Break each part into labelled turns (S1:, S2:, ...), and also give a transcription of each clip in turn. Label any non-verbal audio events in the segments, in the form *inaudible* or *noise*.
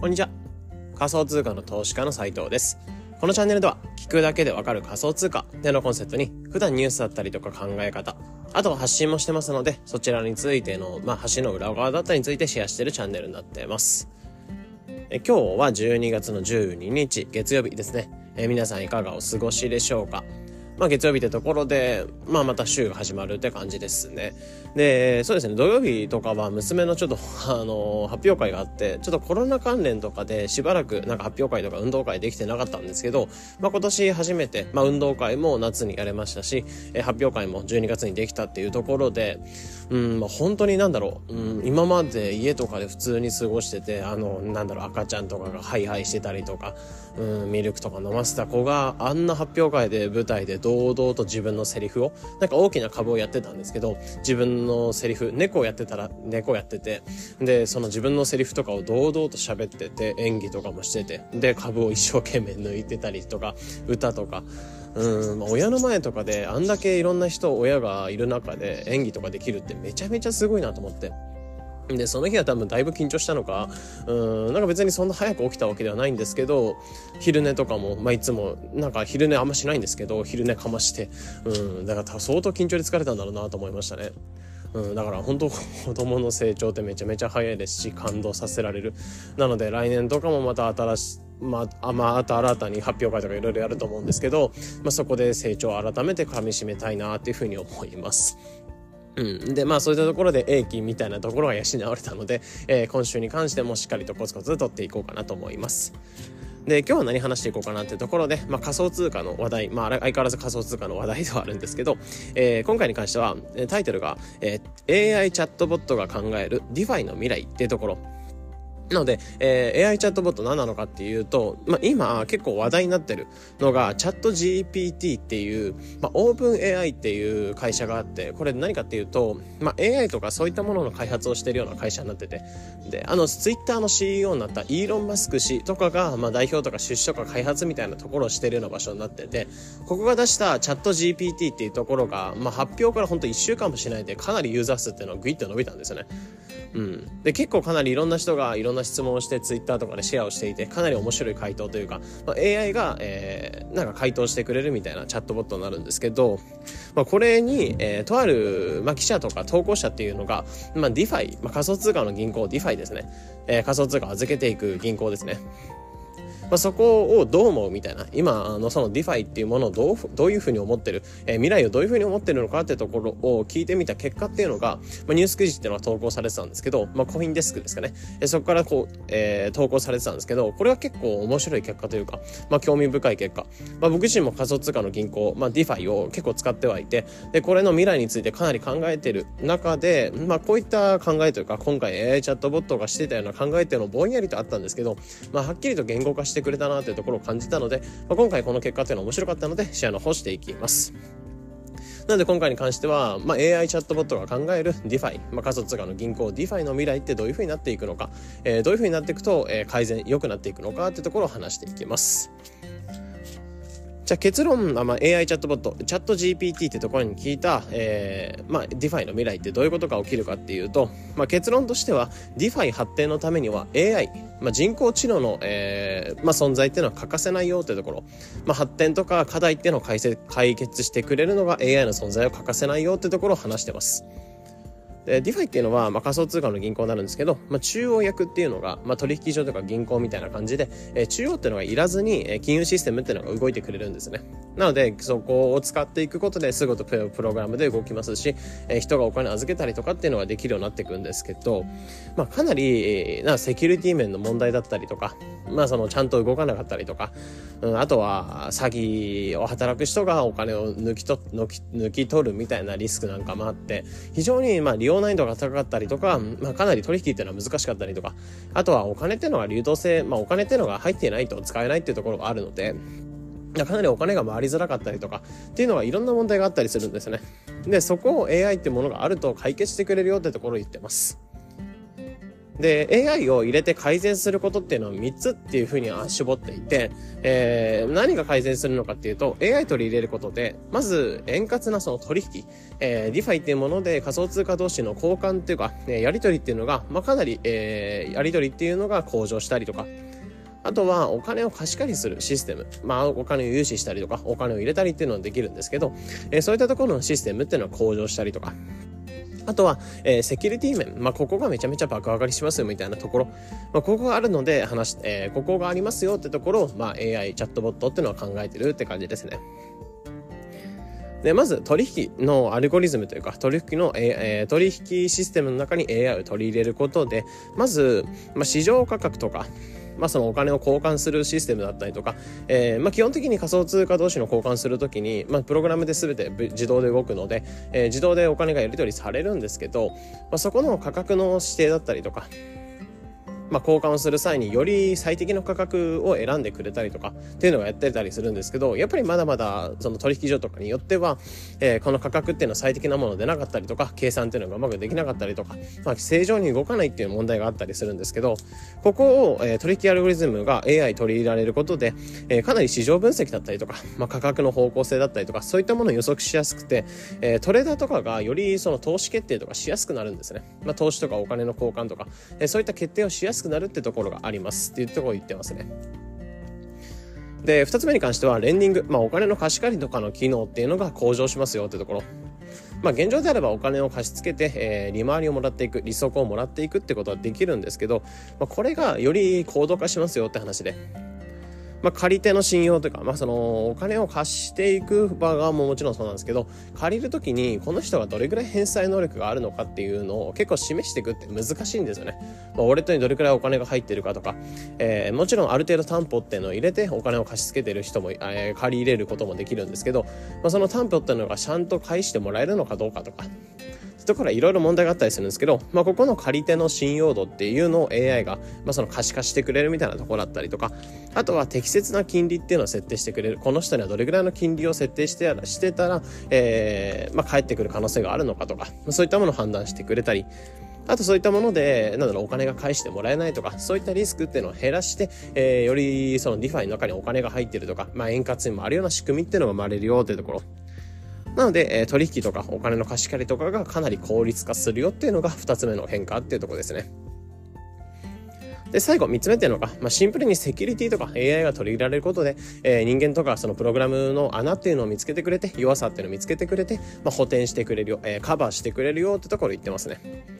S1: こんにちは。仮想通貨の投資家の斉藤です。このチャンネルでは、聞くだけでわかる仮想通貨ってのコンセプトに、普段ニュースだったりとか考え方、あと発信もしてますので、そちらについての、まあ、橋の裏側だったりについてシェアしてるチャンネルになってます。え今日は12月の12日、月曜日ですね。え皆さんいかがお過ごしでしょうかまあ、月曜日ってところで、まあ、また週が始まるって感じですね。で、そうですね、土曜日とかは娘のちょっと、あの、発表会があって、ちょっとコロナ関連とかでしばらくなんか発表会とか運動会できてなかったんですけど、まあ、今年初めて、まあ、運動会も夏にやれましたし、発表会も12月にできたっていうところで、うん、まあ、本当になんだろう、うん、今まで家とかで普通に過ごしてて、あの、なんだろう、赤ちゃんとかがハイハイしてたりとか、うん、ミルクとか飲ませた子があんな発表会で舞台で堂々と自分のセリフをなんか大きな株をやってたんですけど自分ののセリフ猫をやってたら猫やっててでその自分のセリフとかを堂々と喋ってて演技とかもしててで株を一生懸命抜いてたりとか歌とかうん、親の前とかであんだけいろんな人親がいる中で演技とかできるってめちゃめちゃすごいなと思って。で、その日は多分だいぶ緊張したのか、うん、なんか別にそんな早く起きたわけではないんですけど、昼寝とかも、まあいつも、なんか昼寝あんましないんですけど、昼寝かまして、うん、だから相当緊張で疲れたんだろうなと思いましたね。うん、だから本当 *laughs* 子供の成長ってめちゃめちゃ早いですし感動させられるなので来年とかもまた新しいまあ、まあ、と新たに発表会とかいろいろやると思うんですけど、まあ、そこで成長を改めてかみしめたいなっていうふうに思います。うん、でまあそういったところで英気みたいなところが養われたので、えー、今週に関してもしっかりとコツコツ取っていこうかなと思います。で今日は何話していこうかなっていうところで、まあ、仮想通貨の話題、まあ、相変わらず仮想通貨の話題ではあるんですけど、えー、今回に関してはタイトルが、えー、AI チャットボットが考える DeFi の未来っていうところ。なので、えー、AI チャットボット何なのかっていうと、まあ、今結構話題になってるのが、チャット GPT っていう、まあ、オープン AI っていう会社があって、これ何かっていうと、まあ、AI とかそういったものの開発をしてるような会社になってて、で、あの、ツイッターの CEO になったイーロン・マスク氏とかが、まあ、代表とか出資とか開発みたいなところをしてるような場所になってて、ここが出したチャット GPT っていうところが、まあ、発表から本当1週間もしないで、かなりユーザー数っていうのはグイッと伸びたんですよね。うん。で、結構かなりいろんな人がいろんな質問をしてツイッターとかでシェアをしていて、かなり面白い回答というか、まあ、AI が、えー、なんか回答してくれるみたいなチャットボットになるんですけど、まあ、これに、えー、とある、まあ、記者とか投稿者っていうのが、まあ、DeFi、まあ、仮想通貨の銀行 DeFi ですね。えー、仮想通貨を預けていく銀行ですね。まあ、そこをどう思うみたいな。今あのその DeFi っていうものをどうどういうふうに思ってる、えー、未来をどういうふうに思ってるのかってところを聞いてみた結果っていうのが、まあ、ニュース記事っていうのが投稿されてたんですけど、まあ、コインデスクですかね、えー、そこからこう、えー、投稿されてたんですけどこれは結構面白い結果というか、まあ、興味深い結果、まあ、僕自身も仮想通貨の銀行、まあ、DeFi を結構使ってはいてでこれの未来についてかなり考えてる中で、まあ、こういった考えというか今回 AI チャットボットがしてたような考えっていうのをぼんやりとあったんですけど、まあ、はっきりと言語化してしてくれたなというところを感じたので、まあ、今回この結果というのは面白かったのでシェアの方していきます。なので今回に関しては、まあ、AI チャットボットが考える DeFi、まあ、仮想通貨の銀行 DeFi の未来ってどういう風になっていくのか、えー、どういう風になっていくと、えー、改善、良くなっていくのかっていうところを話していきます。じゃあ結論、まあ、AI チャットボット、チャット GPT ってところに聞いた、えー、まあ、DeFi の未来ってどういうことが起きるかっていうと、まあ、結論としては、DeFi 発展のためには AI、まあ、人工知能の、えー、まあ、存在っていうのは欠かせないよってところ、まあ、発展とか課題っていうのを解解決してくれるのが AI の存在を欠かせないよってところを話してます。で、 DeFi っていうのは、まあ、仮想通貨の銀行になるんですけど、まあ、中央役っていうのが、まあ、取引所とか銀行みたいな感じで、えー、中央っていうのがいらずに、えー、金融システムっていうのが動いてくれるんですね。なので、そこを使っていくことですぐとプログラムで動きますし、えー、人がお金預けたりとかっていうのができるようになっていくんですけど、まあ、かなり、えー、なセキュリティ面の問題だったりとか、まあ、その、ちゃんと動かなかったりとか、うん、あとは、詐欺を働く人がお金を抜きと抜き抜き取るみたいなリスクなんかもあって、非常に、まあ、利用難易度が高かったりとか、まあ、かなり取引っていうのは難しかったりとか、あとはお金っていうのが流動性、まあ、お金っていうのが入っていないと使えないっていうところがあるので、かなりお金が回りづらかったりとかっていうのがいろんな問題があったりするんですね。で、そこを AI ってものがあると解決してくれるよってところを言ってます。で、AI を入れて改善することっていうのは3つっていうふうには絞っていて、えー、何が改善するのかっていうと、AI 取り入れることで、まず円滑なその取引、えー、DeFi っていうもので仮想通貨同士の交換っていうか、えやり取りっていうのが、まあ、かなり、えー、やり取りっていうのが向上したりとか、あとはお金を貸し借りするシステム。まあお金を融資したりとか、お金を入れたりっていうのはできるんですけど、えー、そういったところのシステムっていうのは向上したりとか、あとは、えー、セキュリティ面。まあ、ここがめちゃめちゃ爆上がりしますよみたいなところ。まあ、ここがあるので話し、えー、ここがありますよってところを、まあ、AI、チャットボットっていうのは考えてるって感じですね。で、まず取引のアルゴリズムというか、取引の、えー、取引システムの中に AI を取り入れることで、まず、まあ、市場価格とか、まあ、そのお金を交換するシステムだったりとか、えー、まあ、基本的に仮想通貨同士の交換するときに、まあ、プログラムで全て自動で動くので、えー、自動でお金がやり取りされるんですけど、まあ、そこの価格の指定だったりとか、まあ、交換をする際により最適な価格を選んでくれたりとかっていうのをやってたりするんですけどやっぱりまだまだその取引所とかによっては、えー、この価格っていうのは最適なもの出なかったりとか計算っていうのがうまくできなかったりとか、まあ、正常に動かないっていう問題があったりするんですけどここを、えー、取引アルゴリズムが AI 取り入れられることで、えー、かなり市場分析だったりとか、まあ、価格の方向性だったりとかそういったものを予測しやすくて、えー、トレーダーとかがよりその投資決定とかしやすくなるんですね、まあ、投資とかお金の交換とか、えー、そういった決定をしやすくなるってところがありますっていうところを言ってますね。で、2つ目に関しては、レンディング。まあ、お金の貸し借りとかの機能っていうのが向上しますよってところ。まあ、現状であればお金を貸し付けて、えー、利回りをもらっていく、利息をもらっていくってことはできるんですけど、まあ、これがより高度化しますよって話で。まあ、借り手の信用というか、まあ、そのお金を貸していく場側ももちろんそうなんですけど借りる時にこの人がどれぐらい返済能力があるのかっていうのを結構示していくって難しいんですよね。まあ、ウォレットにどれくらいお金が入ってるかとか、えー、もちろんある程度担保っていうのを入れてお金を貸し付けてる人も、えー、借り入れることもできるんですけど、まあ、その担保っていうのがちゃんと返してもらえるのかどうかとかところはいろいろ問題があったりするんですけど、まあ、ここの借り手の信用度っていうのを AI が、まあ、その可視化してくれるみたいなところだったりとか、あとは適切な金利っていうのを設定してくれる。この人にはどれぐらいの金利を設定してしてたら、えー、まあ、返ってくる可能性があるのかとか、そういったものを判断してくれたり、あとそういったもので、なんだろう、お金が返してもらえないとか、そういったリスクっていうのを減らして、えー、よりその DeFi の中にお金が入ってるとか、まあ円滑にもあるような仕組みっていうのが生まれるよっていうところ。なので、えー、取引とかお金の貸し借りとかがかなり効率化するよっていうのが2つ目の変化っていうとこですね。で、最後、3つ目っていうのが、まあ、シンプルにセキュリティとか AI が取り入れられることで、えー、人間とかそのプログラムの穴っていうのを見つけてくれて、弱さっていうのを見つけてくれて、まあ、補填してくれるよ、えー、カバーしてくれるよってところ言ってますね。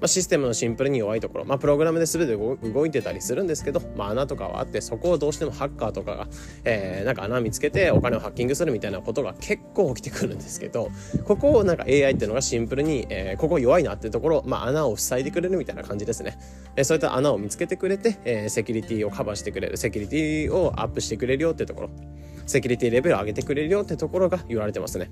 S1: まあ、システムのシンプルに弱いところ、まあ、プログラムで全て動いてたりするんですけど、まあ、穴とかはあってそこをどうしてもハッカーとかが、えー、なんか穴見つけてお金をハッキングするみたいなことが結構起きてくるんですけどここをなんか AI っていうのがシンプルに、えー、ここ弱いなっていうところ、まあ、穴を塞いでくれるみたいな感じですね、えー、そういった穴を見つけてくれて、えー、セキュリティをカバーしてくれるセキュリティをアップしてくれるよってところ。セキュリティレベルを上げてくれるよってところが言われてますね。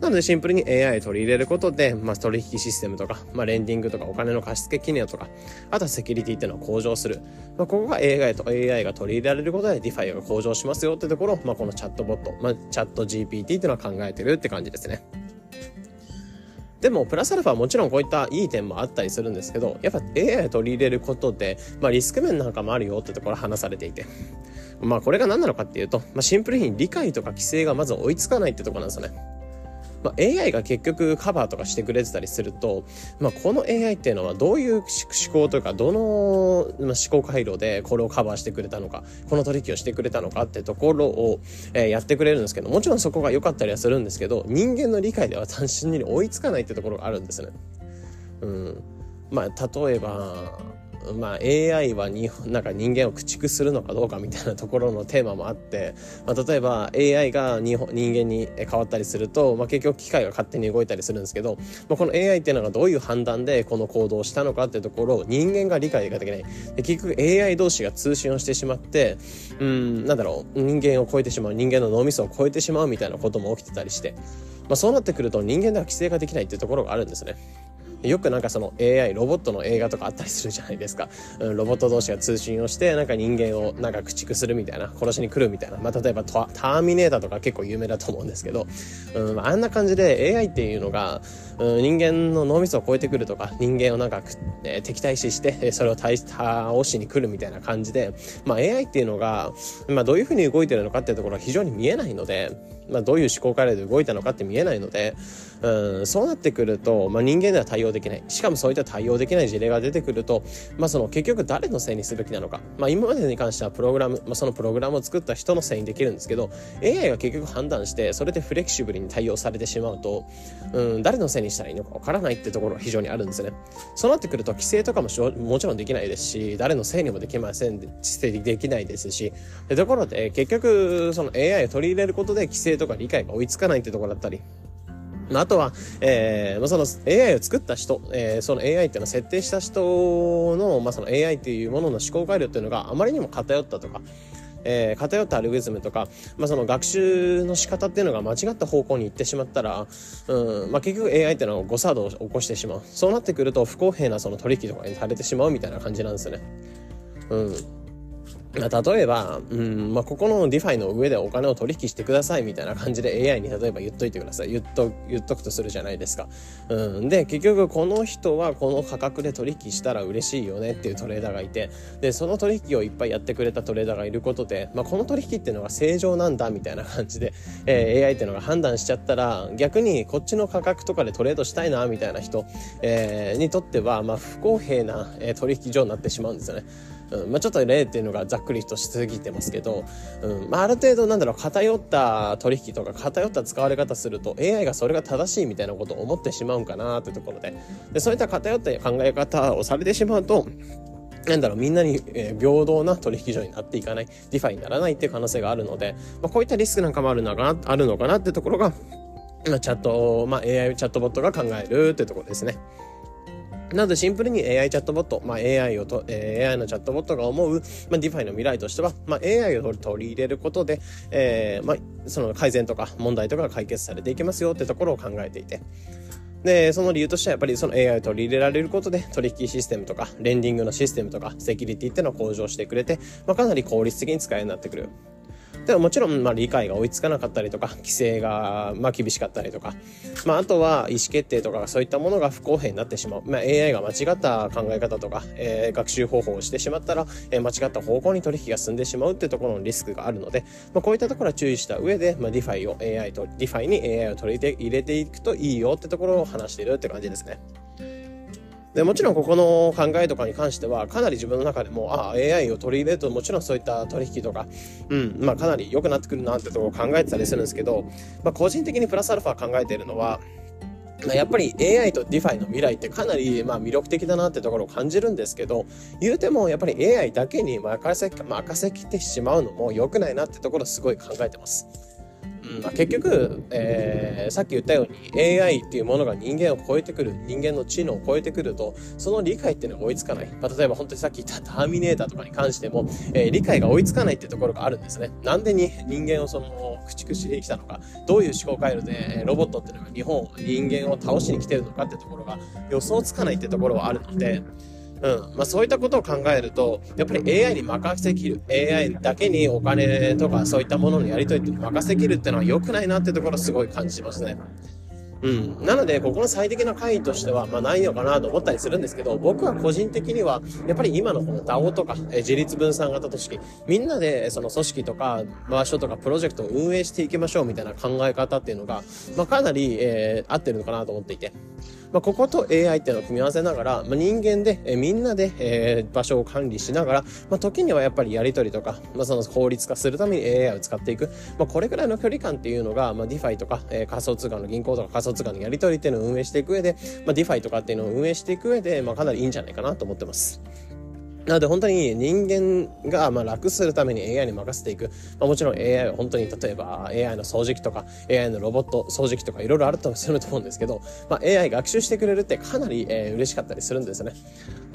S1: なのでシンプルに AI 取り入れることで、まあ、取引システムとか、まあ、レンディングとかお金の貸付機能とか、あとはセキュリティっていうのを向上する。まあ、ここが AI と AI が取り入れられることで DeFi が向上しますよってところを、まあ、このチャットボット、まあ、チャット GPT っていうのは考えてるって感じですね。でも、プラスアルファはもちろんこういったいい点もあったりするんですけど、やっぱ AI を取り入れることで、まあリスク面なんかもあるよってところ話されていて。まあこれが何なのかっていうと、まあシンプルに理解とか規制がまず追いつかないってとこなんですよね。まあ、AI が結局カバーとかしてくれてたりすると、まあ、この AI っていうのはどういう思考というか、どの思考回路でこれをカバーしてくれたのか、この取引をしてくれたのかってところを、えー、やってくれるんですけど、もちろんそこが良かったりはするんですけど、人間の理解では単純に追いつかないってところがあるんですね。うん。まあ、例えば、まあ、AI はになんか人間を駆逐するのかどうかみたいなところのテーマもあって、まあ、例えば AI が人間に変わったりすると、まあ、結局機械が勝手に動いたりするんですけど、まあ、この AI っていうのがどういう判断でこの行動をしたのかっていうところを人間が理解ができないで結局 AI 同士が通信をしてしまってうんなんだろう人間を超えてしまう人間の脳みそを超えてしまうみたいなことも起きてたりして、まあ、そうなってくると人間では規制ができないっていうところがあるんですね。よくなんかその AI ロボットの映画とかあったりするじゃないですか、うん、ロボット同士が通信をしてなんか人間をなんか駆逐するみたいな殺しに来るみたいな、まあ、例えばターミネーターとか結構有名だと思うんですけど、うん、あんな感じで AI っていうのが、うん、人間の脳みそを超えてくるとか人間をなんか、えー、敵対視してそれを倒しに来るみたいな感じで、まあ、AI っていうのが、まあ、どういうふうに動いてるのかっていうところは非常に見えないのでまあ、どういう思考回路で動いたのかって見えないので、うん、そうなってくると、まあ、人間では対応できない。しかもそういった対応できない事例が出てくると、まあ、その結局誰のせいにすべきなのか。まあ、今までに関してはプログラム、まあ、そのプログラムを作った人のせいにできるんですけど、AI が結局判断して、それでフレキシブルに対応されてしまうと、うん、誰のせいにしたらいいのかわからないってところが非常にあるんですね。そうなってくると、規制とかももちろんできないですし、誰のせいにもできません、できないですし、ところで、結局、その AI を取り入れることで規制とか理解が追いつかないってところだったり、あとは、えー、まあ、その AI を作った人、えー、その AI っていうのを設定した人の、まあ、その AI っていうものの思考回路っていうのがあまりにも偏ったとか、えー、偏ったアルゴリズムとか、まあ、その学習の仕方っていうのが間違った方向に行ってしまったら、うんまあ、結局 AI っていうのは誤作動を起こしてしまう。そうなってくると不公平なその取引とかにされてしまうみたいな感じなんですよね。うん。例えば、うんまあ、ここの DeFi の上でお金を取引してくださいみたいな感じで AI に例えば言っといてください。言っと、言っとくとするじゃないですか。うん。で、結局この人はこの価格で取引したら嬉しいよねっていうトレーダーがいて、で、その取引をいっぱいやってくれたトレーダーがいることで、まあ、この取引っていうのが正常なんだみたいな感じで、えー、AI っていうのが判断しちゃったら、逆にこっちの価格とかでトレードしたいなみたいな人、えー、にとっては、まあ、不公平な、え取引所になってしまうんですよね。うんまあ、ちょっと例っていうのがざっくりとしすぎてますけど、うんまあ、ある程度なんだろう偏った取引とか偏った使われ方すると AI がそれが正しいみたいなことを思ってしまうんかなってところででそういった偏った考え方をされてしまうとなんだろう、みんなに、平等な取引所になっていかない、 DeFi にならないっていう可能性があるので、まあ、こういったリスクなんかもあるのかな、あるのかなってところが、まあ、チャット、まあ、AI チャットボットが考えるってところですね。なのでシンプルに AI チャットボット、まあ、AI をと、えー、AI のチャットボットが思う、まあ、DeFi の未来としては、まあ、AI を取り入れることで、えー、まあ、その改善とか問題とかが解決されていきますよってところを考えていて。で、その理由としてはやっぱりその AI を取り入れられることで取引システムとかレンディングのシステムとかセキュリティっていうのを向上してくれて、まあ、かなり効率的に使えるようになってくる。でももちろん、まあ、理解が追いつかなかったりとか、規制が、まあ、厳しかったりとか、まあ、あとは意思決定とかそういったものが不公平になってしまう。まあ、AI が間違った考え方とか、えー、学習方法をしてしまったら、えー、間違った方向に取引が進んでしまうっていうところのリスクがあるので、まあ、こういったところは注意した上で、まあ、DeFi を AI と、DeFi に AI を取り入れていくといいよってところを話しているって感じですね。でもちろんここの考えとかに関してはかなり自分の中でもあ AI を取り入れるともちろんそういった取引とか、うんまあ、かなり良くなってくるなってところを考えてたりするんですけど、まあ、個人的にプラスアルファ考えているのはやっぱり AI と DeFi の未来ってかなりまあ魅力的だなってところを感じるんですけど、言うてもやっぱり AI だけに任せ、任せきってしまうのも良くないなってところすごい考えてます。まあ、結局、えー、さっき言ったように AI っていうものが人間を超えてくる人間の知能を超えてくるとその理解っていうのが追いつかない、まあ、例えば本当にさっき言ったターミネーターとかに関しても、えー、理解が追いつかないっていうところがあるんですね。なんでに人間をその駆逐してきたのかどういう思考回路でロボットっていうのが日本人間を倒しに来てるのかっていうところが予想つかないっていうところはあるのでうんまあ、そういったことを考えると、やっぱり AI に任せきる。AI だけにお金とかそういったもののやり取りって任せきるってのは良くないなってところすごい感じますね。うん。なので、ここの最適な会議としては、まあないのかなと思ったりするんですけど、僕は個人的には、やっぱり今のこの DAO とか、え自立分散型組織、みんなでその組織とか、場所とかプロジェクトを運営していきましょうみたいな考え方っていうのが、まあかなり、えー、合ってるのかなと思っていて。まあ、ここと AI っていうのを組み合わせながら、まあ、人間で、えー、みんなで、えー、場所を管理しながら、まあ、時にはやっぱりやり取りとか、まあ、その効率化するために AI を使っていく、まあ、これくらいの距離感っていうのが、まあ、DeFi とか、えー、仮想通貨の銀行とか仮想通貨のやり取りっていうのを運営していく上で、まあ、DeFi とかっていうのを運営していく上で、まあ、かなりいいんじゃないかなと思ってます。なので本当に人間がまあ楽するために AI に任せていく。まあ、もちろん AI は本当に例えば AI の掃除機とか AI のロボット掃除機とかいろいろあるとすると思うんですけど、まあ、AI 学習してくれるってかなり、え、嬉しかったりするんですよね。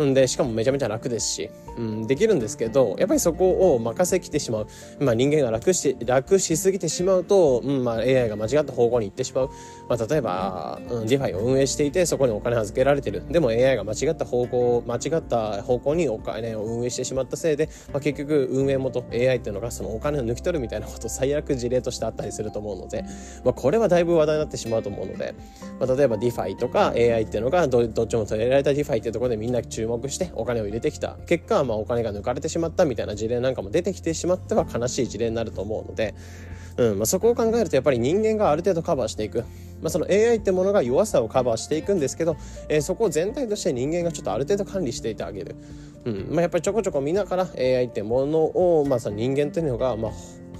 S1: んで、しかもめちゃめちゃ楽ですし、うん、できるんですけど、やっぱりそこを任せきてしまう。まあ人間が楽し、楽しすぎてしまうと、うん、まあ AI が間違った方向に行ってしまう。まあ例えば、うん、 DeFi を運営していてそこにお金預けられてる。でも AI が間違った方向、間違った方向にお金を運営してしまったせいで、まあ、結局運営元 AI っていうのがそのお金を抜き取るみたいなこと最悪事例としてあったりすると思うので、まあ、これはだいぶ話題になってしまうと思うので、まあ、例えば DeFi とか AI っていうのがどどっちも取り入れられた DeFi っていうところでみんな注目してお金を入れてきた。結果、まあ、お金が抜かれてしまったみたいな事例なんかも出てきてしまっては悲しい事例になると思うので、うん。まあ、そこを考えるとやっぱり人間がある程度カバーしていく、まあ、その AI ってものが弱さをカバーしていくんですけど、えー、そこを全体として人間がちょっとある程度管理していてあげる、うん。まあ、やっぱりちょこちょこ見ながら AI ってものを、まあ、その人間というのが、まあ、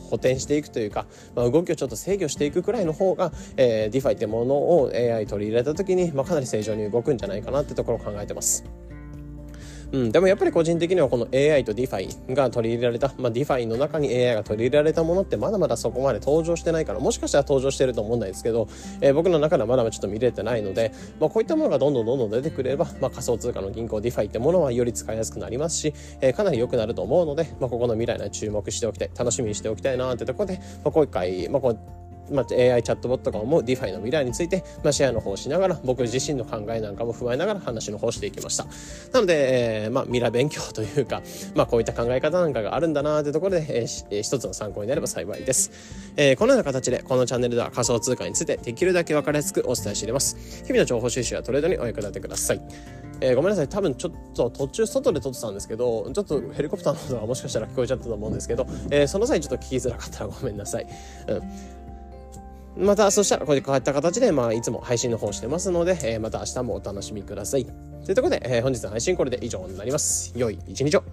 S1: 補填していくというか、まあ、動きをちょっと制御していくくらいの方が、えー、DeFi ってものを AI 取り入れた時に、まあ、かなり正常に動くんじゃないかなってところを考えてます。うん、でもやっぱり個人的にはこの AI と DeFi が取り入れられた、まあ、DeFi の中に AI が取り入れられたものってまだまだそこまで登場してないから、もしかしたら登場してると思うんですけど、えー、僕の中ではまだまだちょっと見れてないので、まあ、こういったものがどんどんどんどん出てくれば、まあ、仮想通貨の銀行 DeFi ってものはより使いやすくなりますし、えー、かなり良くなると思うので、まあ、ここの未来に注目しておきたい、楽しみにしておきたいなってところで、まあ、今回、まあ、こうまあ、AI チャットボットが思う DeFi の未来について、まあ、シェアの方をしながら、僕自身の考えなんかも踏まえながら話の方していきました。なので、えー、まあ、未来勉強というか、まあ、こういった考え方なんかがあるんだなというところで、えー、一つの参考になれば幸いです。えー、このような形で、このチャンネルでは仮想通貨についてできるだけ分かりやすくお伝えしています。日々の情報収集やトレードにお役立てください。えー、ごめんなさい。多分ちょっと途中外で撮ってたんですけど、ちょっとヘリコプターの音がもしかしたら聞こえちゃったと思うんですけど、えー、その際ちょっと聞きづらかったらごめんなさい。うん。また、そしたらこれで変わった形で、まあ、いつも配信の方してますので、えー、また明日もお楽しみください。というところで、えー、本日の配信これで以上になります。良い一日を。